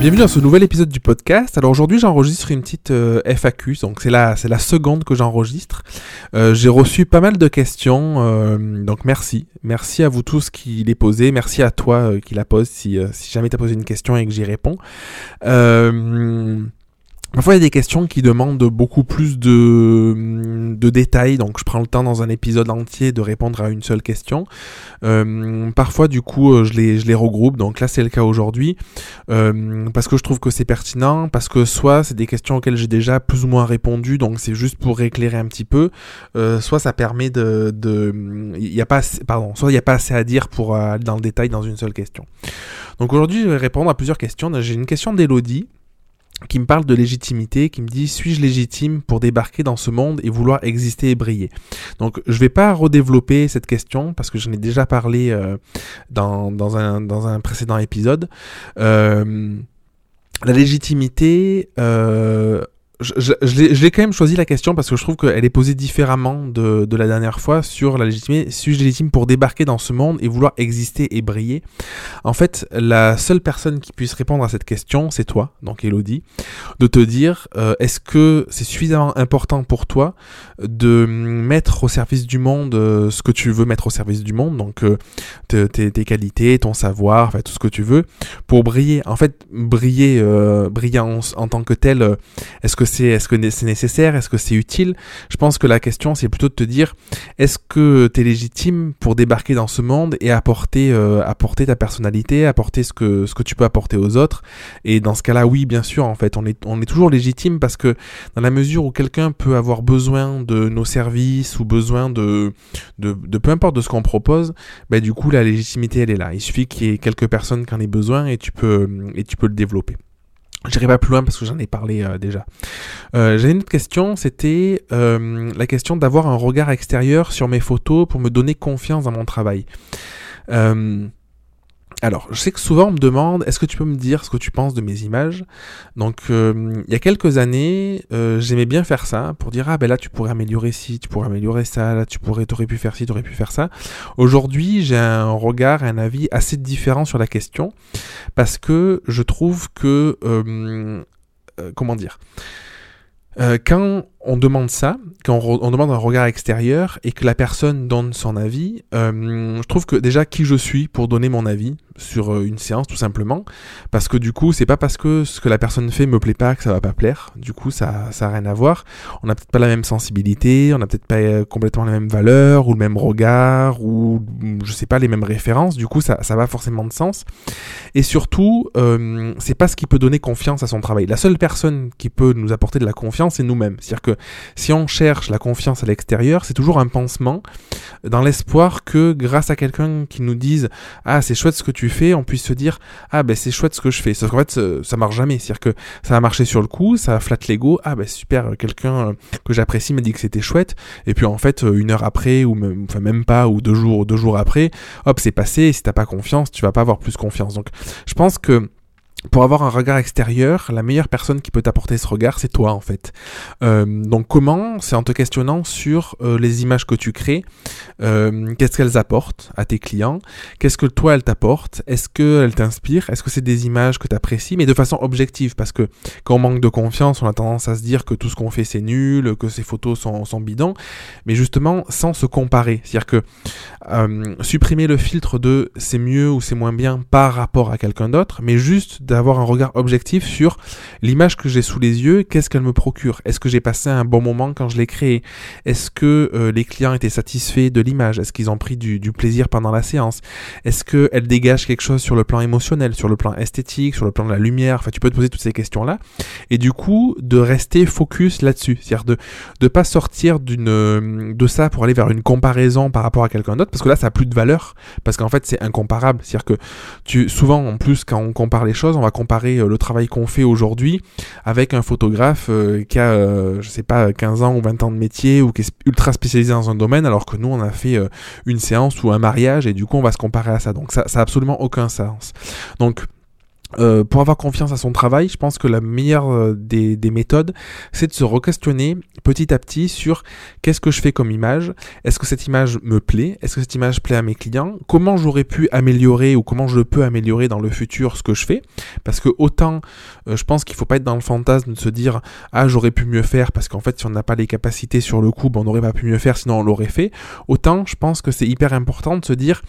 Bienvenue dans ce nouvel épisode du podcast. Alors aujourd'hui j'enregistre une petite euh, FAQ, donc c'est la, la seconde que j'enregistre. Euh, j'ai reçu pas mal de questions, euh, donc merci. Merci à vous tous qui les posez, merci à toi qui la pose si, si jamais tu as posé une question et que j'y réponds. Parfois, il y a des questions qui demandent beaucoup plus de, de, détails, donc je prends le temps dans un épisode entier de répondre à une seule question. Euh, parfois, du coup, euh, je les, je les regroupe, donc là, c'est le cas aujourd'hui, euh, parce que je trouve que c'est pertinent, parce que soit c'est des questions auxquelles j'ai déjà plus ou moins répondu, donc c'est juste pour éclairer un petit peu, euh, soit ça permet de... Il y a pas pardon, soit il n'y a pas assez à dire pour aller dans le détail dans une seule question. Donc aujourd'hui, je vais répondre à plusieurs questions. J'ai une question d'Elodie qui me parle de légitimité, qui me dit suis-je légitime pour débarquer dans ce monde et vouloir exister et briller? Donc je vais pas redévelopper cette question parce que j'en ai déjà parlé euh, dans, dans, un, dans un précédent épisode. Euh, la légitimité, euh, je, l'ai quand même choisi la question parce que je trouve qu'elle est posée différemment de, la dernière fois sur la légitimité. Suis-je légitime pour débarquer dans ce monde et vouloir exister et briller En fait, la seule personne qui puisse répondre à cette question, c'est toi, donc Elodie, de te dire euh, est-ce que c'est suffisamment important pour toi de mettre au service du monde euh, ce que tu veux mettre au service du monde, donc euh, tes, tes, qualités, ton savoir, enfin, tout ce que tu veux, pour briller. En fait, briller, briller en, en, tant que tel, est-ce que est-ce que c'est nécessaire, est-ce que c'est utile? Je pense que la question c'est plutôt de te dire est-ce que tu es légitime pour débarquer dans ce monde et apporter euh, apporter ta personnalité, apporter ce que ce que tu peux apporter aux autres? Et dans ce cas-là oui, bien sûr en fait, on est on est toujours légitime parce que dans la mesure où quelqu'un peut avoir besoin de nos services ou besoin de de, peu importe de ce qu'on propose, ben du coup la légitimité elle est là. Il suffit qu'il y ait quelques personnes qui en aient besoin et tu peux et tu peux le développer. J'irai pas plus loin parce que j'en ai parlé euh, déjà. Euh, J'ai une autre question, c'était euh, la question d'avoir un regard extérieur sur mes photos pour me donner confiance dans mon travail. Euh, alors, je sais que souvent on me demande, est-ce que tu peux me dire ce que tu penses de mes images? Donc, euh, il y a quelques années, euh, j'aimais bien faire ça pour dire ah ben là tu pourrais améliorer ci, tu pourrais améliorer ça, là tu pourrais, t'aurais pu faire ci, t'aurais pu faire ça. Aujourd'hui, j'ai un regard, un avis assez différent sur la question parce que je trouve que euh, comment dire? quand on demande ça, quand on, demande un regard extérieur et que la personne donne son avis, je trouve que déjà qui je suis pour donner mon avis, sur euh, une séance tout simplement. Parce que du coup c'est pas parce que ce que la personne fait me plaît pas que ça va pas plaire. Du coup ça ça a rien à voir. On n'a peut-être pas la même sensibilité on n'a peut-être pas euh, complètement les mêmes valeurs ou le même regard ou je sais pas les mêmes références. Du coup ça ça va forcément de sens. Et surtout euh, c'est pas ce qui peut donner confiance à son travail. La seule personne qui peut nous apporter de la confiance c'est nous-mêmes. C'est-à-dire que si on cherche la confiance à l'extérieur c'est toujours un pansement dans l'espoir que grâce à quelqu'un qui nous dise ah c'est chouette ce que tu fais, on puisse se dire ah ben c'est chouette ce que je fais. Sauf qu'en fait ça, marche jamais, c'est-à-dire que ça a marché sur le coup, ça flatte l'ego, ah ben super, quelqu'un euh, que j'apprécie m'a dit que c'était chouette, et puis en fait euh, une heure après ou même, pas ou deux jours deux jours après, hop c'est passé. Et si t'as pas confiance, tu vas pas avoir plus confiance. Donc je pense que pour avoir un regard extérieur, la meilleure personne qui peut t'apporter ce regard, c'est toi en fait. Euh, donc comment? C'est en te questionnant sur euh, les images que tu crées, euh, qu'est-ce qu'elles apportent à tes clients, qu'est-ce que toi elles t'apportent, est-ce qu'elles t'inspirent, est-ce que c'est des images que tu apprécies, mais de façon objective, parce que quand on manque de confiance, on a tendance à se dire que tout ce qu'on fait c'est nul, que ces photos sont, sont bidons, mais justement sans se comparer. C'est-à-dire que supprimer le filtre de c'est mieux ou c'est moins bien par rapport à quelqu'un d'autre, mais juste d'avoir un regard objectif sur l'image que j'ai sous les yeux, qu'est-ce qu'elle me procure? Est-ce que j'ai passé un bon moment quand je l'ai créée? Est-ce que euh, les clients étaient satisfaits de l'image? Est-ce qu'ils ont pris du, plaisir pendant la séance? Est-ce qu'elle dégage quelque chose sur le plan émotionnel, sur le plan esthétique, sur le plan de la lumière? Enfin, tu peux te poser toutes ces questions-là. Et du coup, de rester focus là-dessus. C'est-à-dire de ne pas sortir d'une de ça pour aller vers une comparaison par rapport à quelqu'un d'autre, parce que là, ça n'a plus de valeur, parce qu'en fait, c'est incomparable. C'est-à-dire que tu, souvent, en plus, quand on compare les choses, on va comparer euh, le travail qu'on fait aujourd'hui avec un photographe euh, qui a, euh, je sais pas, 15 ans ou 20 ans de métier ou qui est ultra spécialisé dans un domaine, alors que nous, on a fait une séance ou un mariage et du coup, on va se comparer à ça. Donc ça, ça a absolument aucun sens. Donc, euh, pour avoir confiance à son travail, je pense que la meilleure euh, des, des, méthodes, c'est de se re-questionner petit à petit sur qu'est-ce que je fais comme image, est-ce que cette image me plaît, est-ce que cette image plaît à mes clients, comment j'aurais pu améliorer ou comment je peux améliorer dans le futur ce que je fais, parce que autant euh, je pense qu'il faut pas être dans le fantasme de se dire ah j'aurais pu mieux faire parce qu'en fait si on n'a pas les capacités sur le coup, ben, on n'aurait pas pu mieux faire sinon on l'aurait fait, autant je pense que c'est hyper important de se dire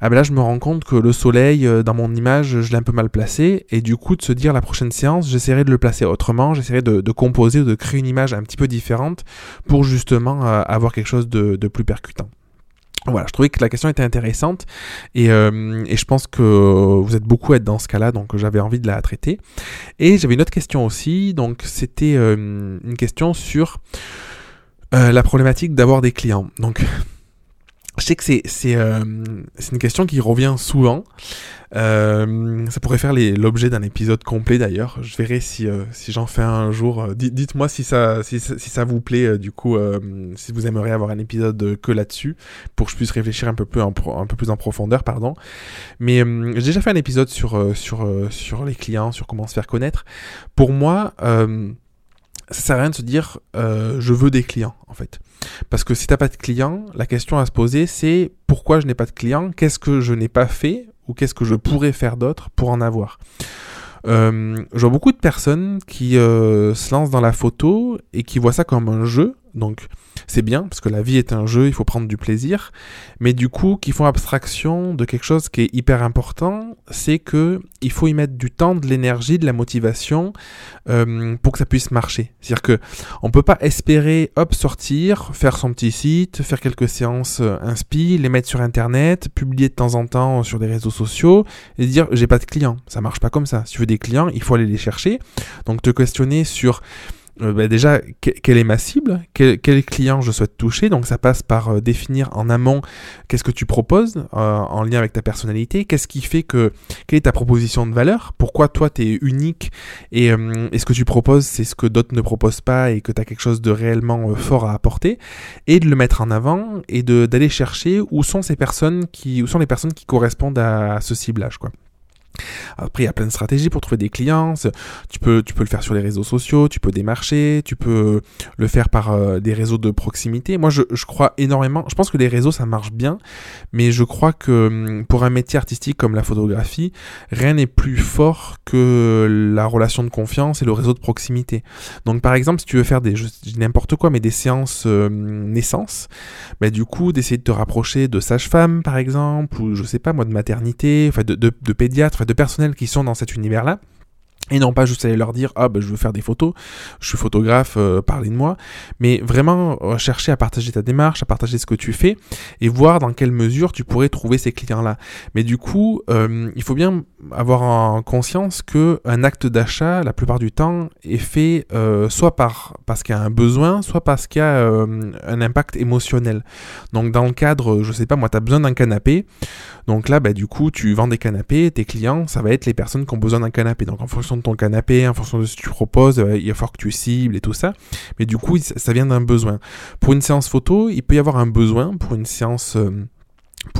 ah ben là je me rends compte que le soleil dans mon image je l'ai un peu mal placé et du coup de se dire la prochaine séance, j'essaierai de le placer autrement, j'essaierai de, composer ou de créer une image un petit peu différente pour justement euh, avoir quelque chose de, plus percutant. Voilà, je trouvais que la question était intéressante et, euh, je pense que vous êtes beaucoup à être dans ce cas-là, donc j'avais envie de la traiter. Et j'avais une autre question aussi, donc c'était euh, une question sur la problématique d'avoir des clients. Donc je sais que c'est c'est une question qui revient souvent. Euh, ça pourrait faire l'objet d'un épisode complet d'ailleurs. Je verrai si, euh, si j'en fais un jour. Euh, dites-moi si ça, si, si, ça vous plaît, du coup, si vous aimeriez avoir un épisode que là-dessus, pour que je puisse réfléchir un peu, peu un peu plus en profondeur, pardon. Mais j'ai déjà fait un épisode sur, sur, sur les clients, sur comment se faire connaître. Pour moi, ça sert à rien de se dire je veux des clients en fait. Parce que si t'as pas de clients, la question à se poser c'est pourquoi je n'ai pas de clients, qu'est-ce que je n'ai pas fait ou qu'est-ce que je pourrais faire d'autre pour en avoir. Euh, je vois beaucoup de personnes qui euh, se lancent dans la photo et qui voient ça comme un jeu, donc c'est bien, parce que la vie est un jeu, il faut prendre du plaisir, mais du coup, qui font abstraction de quelque chose qui est hyper important, c'est que il faut y mettre du temps, de l'énergie, de la motivation euh, pour que ça puisse marcher. C'est-à-dire que on peut pas espérer, hop, sortir, faire son petit site, faire quelques séances euh, les mettre sur internet, publier de temps en temps sur des réseaux sociaux et dire j'ai pas de clients. Ça marche pas comme ça. Si tu veux des clients, il faut aller les chercher. Donc te questionner sur euh, bah, déjà, quelle est ma cible? Quel, client je souhaite toucher? Donc ça passe par euh, définir en amont qu'est-ce que tu proposes euh, en lien avec ta personnalité, qu'est-ce qui fait que, quelle est ta proposition de valeur, pourquoi toi tu es unique? Et, ce que tu proposes c'est ce que d'autres ne proposent pas et que tu as quelque chose de réellement fort à apporter, et de le mettre en avant et d'aller chercher où sont ces personnes qui, où sont les personnes qui correspondent à ce ciblage quoi. Après, il y a plein de stratégies pour trouver des clients. Tu peux, tu peux le faire sur les réseaux sociaux, tu peux démarcher, tu peux le faire par euh, des réseaux de proximité. Moi, je, crois énormément. Je pense que les réseaux, ça marche bien, mais je crois que hum, pour un métier artistique comme la photographie, rien n'est plus fort que la relation de confiance et le réseau de proximité. Donc, par exemple, si tu veux faire des, n'importe quoi, mais des séances euh, naissance, bah, du coup, d'essayer de te rapprocher de sage-femme, par exemple, ou je sais pas moi, de maternité, enfin de pédiatre, de personnels qui sont dans cet univers-là. Et non pas juste aller leur dire ah ben je veux faire des photos, je suis photographe, euh, parlez de moi, mais vraiment euh, chercher à partager ta démarche, à partager ce que tu fais et voir dans quelle mesure tu pourrais trouver ces clients-là. Mais du coup, euh, il faut bien avoir en conscience que un acte d'achat, la plupart du temps, est fait soit par parce qu'il y a un besoin, soit parce qu'il y a un impact émotionnel. Donc dans le cadre, je sais pas moi, tu as besoin d'un canapé, donc là bah du coup tu vends des canapés, tes clients ça va être les personnes qui ont besoin d'un canapé. Donc en fonction de ton canapé, en fonction de ce que tu proposes, euh, il va falloir que tu cibles et tout ça. Mais du coup, ça vient d'un besoin. Pour une séance photo, il peut y avoir un besoin pour une séance euh,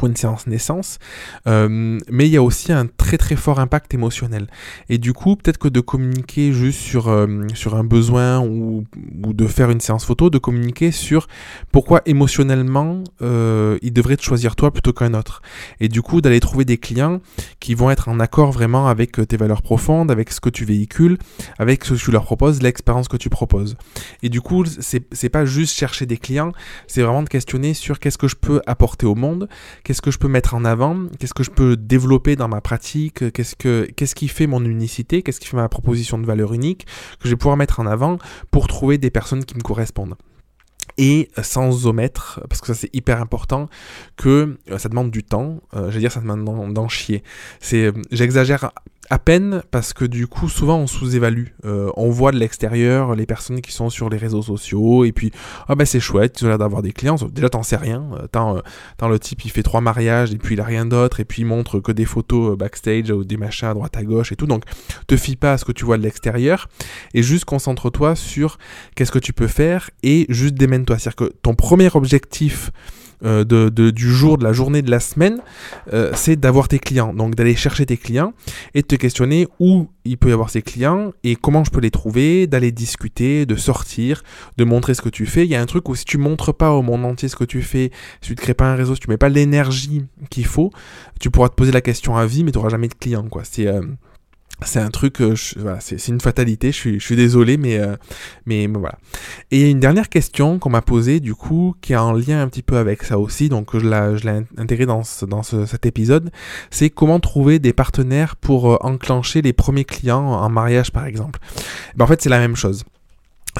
une séance naissance, euh, mais il y a aussi un très très fort impact émotionnel. Et du coup, peut-être que de communiquer juste sur, euh, sur un besoin ou, ou, de faire une séance photo, de communiquer sur pourquoi émotionnellement euh, ils devraient te choisir toi plutôt qu'un autre. Et du coup, d'aller trouver des clients qui vont être en accord vraiment avec tes valeurs profondes, avec ce que tu véhicules, avec ce que tu leur proposes, l'expérience que tu proposes. Et du coup, c'est pas juste chercher des clients, c'est vraiment de questionner sur qu'est-ce que je peux apporter au monde, qu'est-ce que je peux mettre en avant, qu'est-ce que je peux développer dans ma pratique, qu'est-ce que qu'est-ce qui fait mon unicité, qu'est-ce qui fait ma proposition de valeur unique que je vais pouvoir mettre en avant pour trouver des personnes qui me correspondent et sans omettre, parce que ça c'est hyper important, que euh, ça demande du temps, euh, je veux dire ça demande d'en chier. C'est, euh, j'exagère à peine parce que du coup souvent on sous-évalue. Euh, on voit de l'extérieur les personnes qui sont sur les réseaux sociaux et puis ah ben c'est chouette, ils ont l'air d'avoir des clients. Déjà t'en sais rien. Euh, euh, tant, le type il fait trois mariages et puis il a rien d'autre et puis il montre que des photos backstage ou des machins à droite à gauche et tout. Donc te fie pas à ce que tu vois de l'extérieur et juste concentre-toi sur qu'est-ce que tu peux faire et juste démène-toi. C'est-à-dire que ton premier objectif euh, de, du jour, de la journée, de la semaine, euh, c'est d'avoir tes clients. Donc d'aller chercher tes clients et de te questionner où il peut y avoir ces clients et comment je peux les trouver, d'aller discuter, de sortir, de montrer ce que tu fais. Il y a un truc où si tu montres pas au monde entier ce que tu fais, si tu ne crées pas un réseau, si tu mets pas l'énergie qu'il faut, tu pourras te poser la question à vie, mais tu n'auras jamais de clients. Quoi. C'est, c'est un truc, euh, voilà, c'est une fatalité, je suis, je suis désolé, mais, euh, mais, voilà. Et il y a une dernière question qu'on m'a posée, du coup, qui est en lien un petit peu avec ça aussi, donc je l'ai intégré dans, dans cet épisode, c'est comment trouver des partenaires pour euh, enclencher les premiers clients en mariage, par exemple. Ben, en fait, c'est la même chose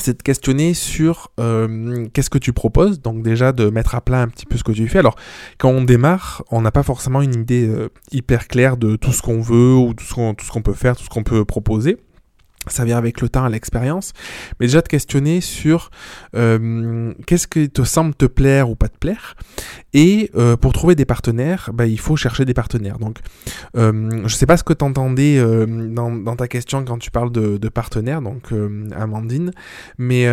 c'est de questionner sur euh, qu'est-ce que tu proposes, donc déjà de mettre à plat un petit peu ce que tu fais. Alors quand on démarre, on n'a pas forcément une idée euh, hyper claire de tout ce qu'on veut ou tout ce qu'on peut faire, tout ce qu'on peut proposer ça vient avec le temps, l'expérience, mais déjà de questionner sur euh, qu'est-ce qui te semble te plaire ou pas te plaire. Et euh, pour trouver des partenaires, bah, il faut chercher des partenaires. Donc, euh, je ne sais pas ce que tu entendais dans, dans, ta question quand tu parles de, de partenaires, donc Amandine, mais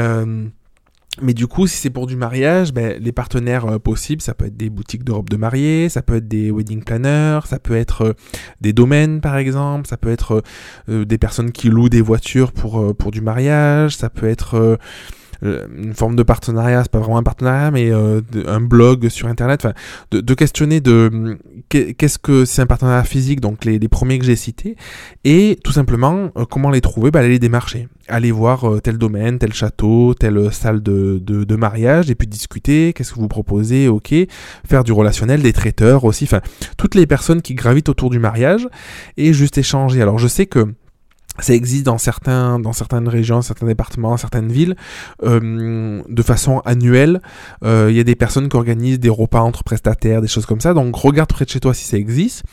mais du coup, si c'est pour du mariage, ben, les partenaires euh, possibles, ça peut être des boutiques de robes de mariée, ça peut être des wedding planners, ça peut être euh, des domaines par exemple, ça peut être euh, des personnes qui louent des voitures pour, pour du mariage, ça peut être une forme de partenariat, c'est pas vraiment un partenariat, mais euh, un blog sur internet, enfin, de, de, questionner de qu'est-ce que c'est un partenariat physique, donc les, les premiers que j'ai cités, et tout simplement euh, comment les trouver, bah, aller les démarcher, aller voir tel domaine, tel château, telle salle de, de, de mariage, et puis discuter, qu'est-ce que vous proposez, ok, faire du relationnel, des traiteurs aussi, enfin, toutes les personnes qui gravitent autour du mariage, et juste échanger. Alors je sais que ça existe dans certains dans certaines régions, certains départements, certaines villes, euh, de façon annuelle. Euh, il y a des personnes qui organisent des repas entre prestataires, des choses comme ça. Donc regarde près de chez toi si ça existe.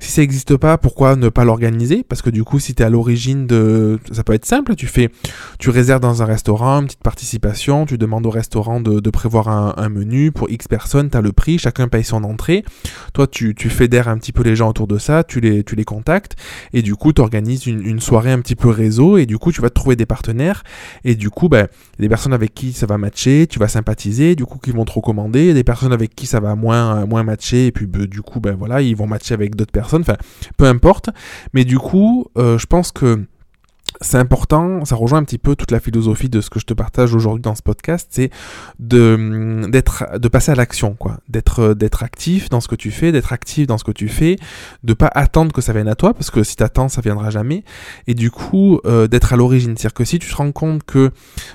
Si ça n'existe pas, pourquoi ne pas l'organiser? Parce que du coup, si tu es à l'origine de, ça peut être simple. Tu fais, tu réserves dans un restaurant une petite participation. Tu demandes au restaurant de, de prévoir un, un, menu pour X personnes. Tu as le prix, chacun paye son entrée. Toi, tu, tu fédères un petit peu les gens autour de ça. Tu les, tu les contactes et du coup, tu organises une, une soirée un petit peu réseau et du coup tu vas trouver des partenaires. Et du coup ben, des personnes avec qui ça va matcher, tu vas sympathiser, du coup qui vont te recommander, des personnes avec qui ça va moins moins matcher. Et puis ben, du coup ben voilà ils vont matcher avec d'autres personnes, enfin peu importe, mais du coup euh, je pense que c'est important, ça rejoint un petit peu toute la philosophie de ce que je te partage aujourd'hui dans ce podcast, c'est de d'être de passer à l'action quoi, d'être d'être actif dans ce que tu fais, d'être actif dans ce que tu fais, de pas attendre que ça vienne à toi parce que si t'attends ça viendra jamais. Et du coup euh, d'être à l'origine, c'est-à-dire que si tu te rends compte que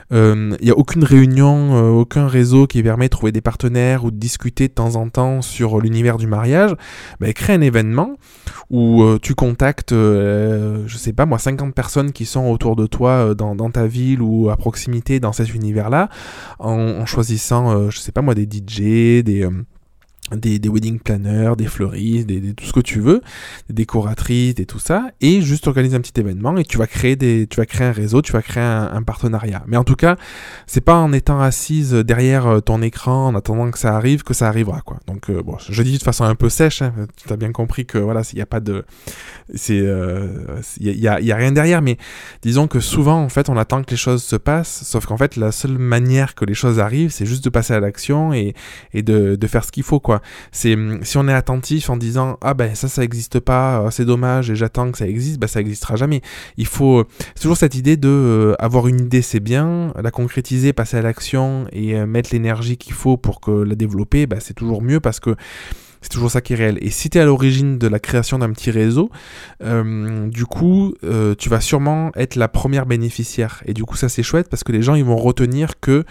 il euh, y a aucune réunion, euh, aucun réseau qui permet de trouver des partenaires ou de discuter de temps en temps sur l'univers du mariage, bah, crée un événement où tu contactes je sais pas moi 50 personnes qui sont autour de toi euh, dans, ta ville ou à proximité dans cet univers-là, en, en, choisissant, euh, je sais pas moi, des DJ, des, euh, des, des, wedding planners, des fleuristes, des, tout ce que tu veux, des décoratrices, et tout ça, et juste organiser un petit événement et tu vas créer des, tu vas créer un réseau, tu vas créer un, partenariat. Mais en tout cas, c'est pas en étant assise derrière euh, ton écran en attendant que ça arrive que ça arrivera quoi. Donc euh, bon, je dis de façon un peu sèche, hein, tu as bien compris que voilà, il n'y a pas de, c'est, il euh, y, a, y a rien derrière, mais disons que souvent en fait on attend que les choses se passent, sauf qu'en fait la seule manière que les choses arrivent, c'est juste de passer à l'action et, et de, de faire ce qu'il faut quoi. C'est hum, si on est attentif en disant ah ben ça ça existe pas, euh, c'est dommage et j'attends que ça existe, ben ça existera jamais. Il faut c'est toujours cette idée de euh, avoir une idée c'est bien, la concrétiser, passer à l'action et euh, mettre l'énergie qu'il faut pour que la développer, ben, c'est toujours mieux parce que c'est toujours ça qui est réel. Et si tu es à l'origine de la création d'un petit réseau, euh, du coup, euh, tu vas sûrement être la première bénéficiaire. Et du coup, ça c'est chouette parce que les gens ils vont retenir que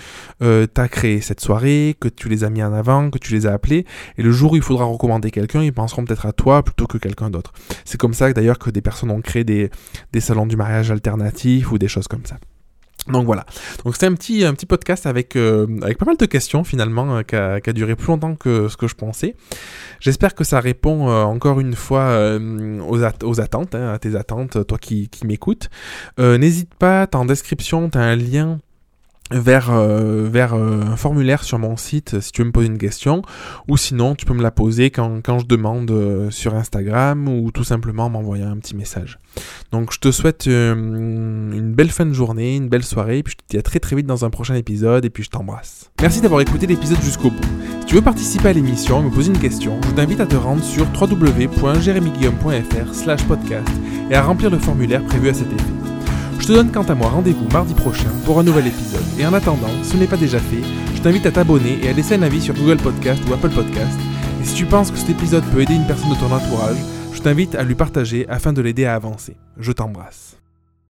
euh, tu as créé cette soirée, que tu les as mis en avant, que tu les as appelés. Et le jour où il faudra recommander quelqu'un, ils penseront peut-être à toi plutôt que quelqu'un d'autre. C'est comme ça d'ailleurs que des personnes ont créé des, des salons du mariage alternatifs ou des choses comme ça. Donc voilà. Donc c'était un petit, un petit podcast avec, euh, avec pas mal de questions finalement, euh, qui, a, a, duré plus longtemps que ce que je pensais. J'espère que ça répond euh, encore une fois aux, aux, attentes, hein, à tes attentes, toi qui, qui m'écoutes. N'hésite pas, t'as en description, t'as un lien vers, euh, vers euh, un formulaire sur mon site si tu veux me poser une question, ou sinon tu peux me la poser quand, quand je demande euh, sur Instagram ou tout simplement m'envoyer un petit message. Donc je te souhaite une belle fin de journée, une belle soirée, et puis je te dis à très très vite dans un prochain épisode, et puis je t'embrasse. Merci d'avoir écouté l'épisode jusqu'au bout. Si tu veux participer à l'émission et me poser une question, je t'invite à te rendre sur www.jeremyguillaume.fr slash podcast et à remplir le formulaire prévu à cet effet. Je te donne quant à moi rendez-vous mardi prochain pour un nouvel épisode. Et en attendant, si ce n'est pas déjà fait, je t'invite à t'abonner et à laisser un avis sur Google Podcast ou Apple Podcast. Et si tu penses que cet épisode peut aider une personne de ton entourage, je t'invite à lui partager afin de l'aider à avancer. Je t'embrasse.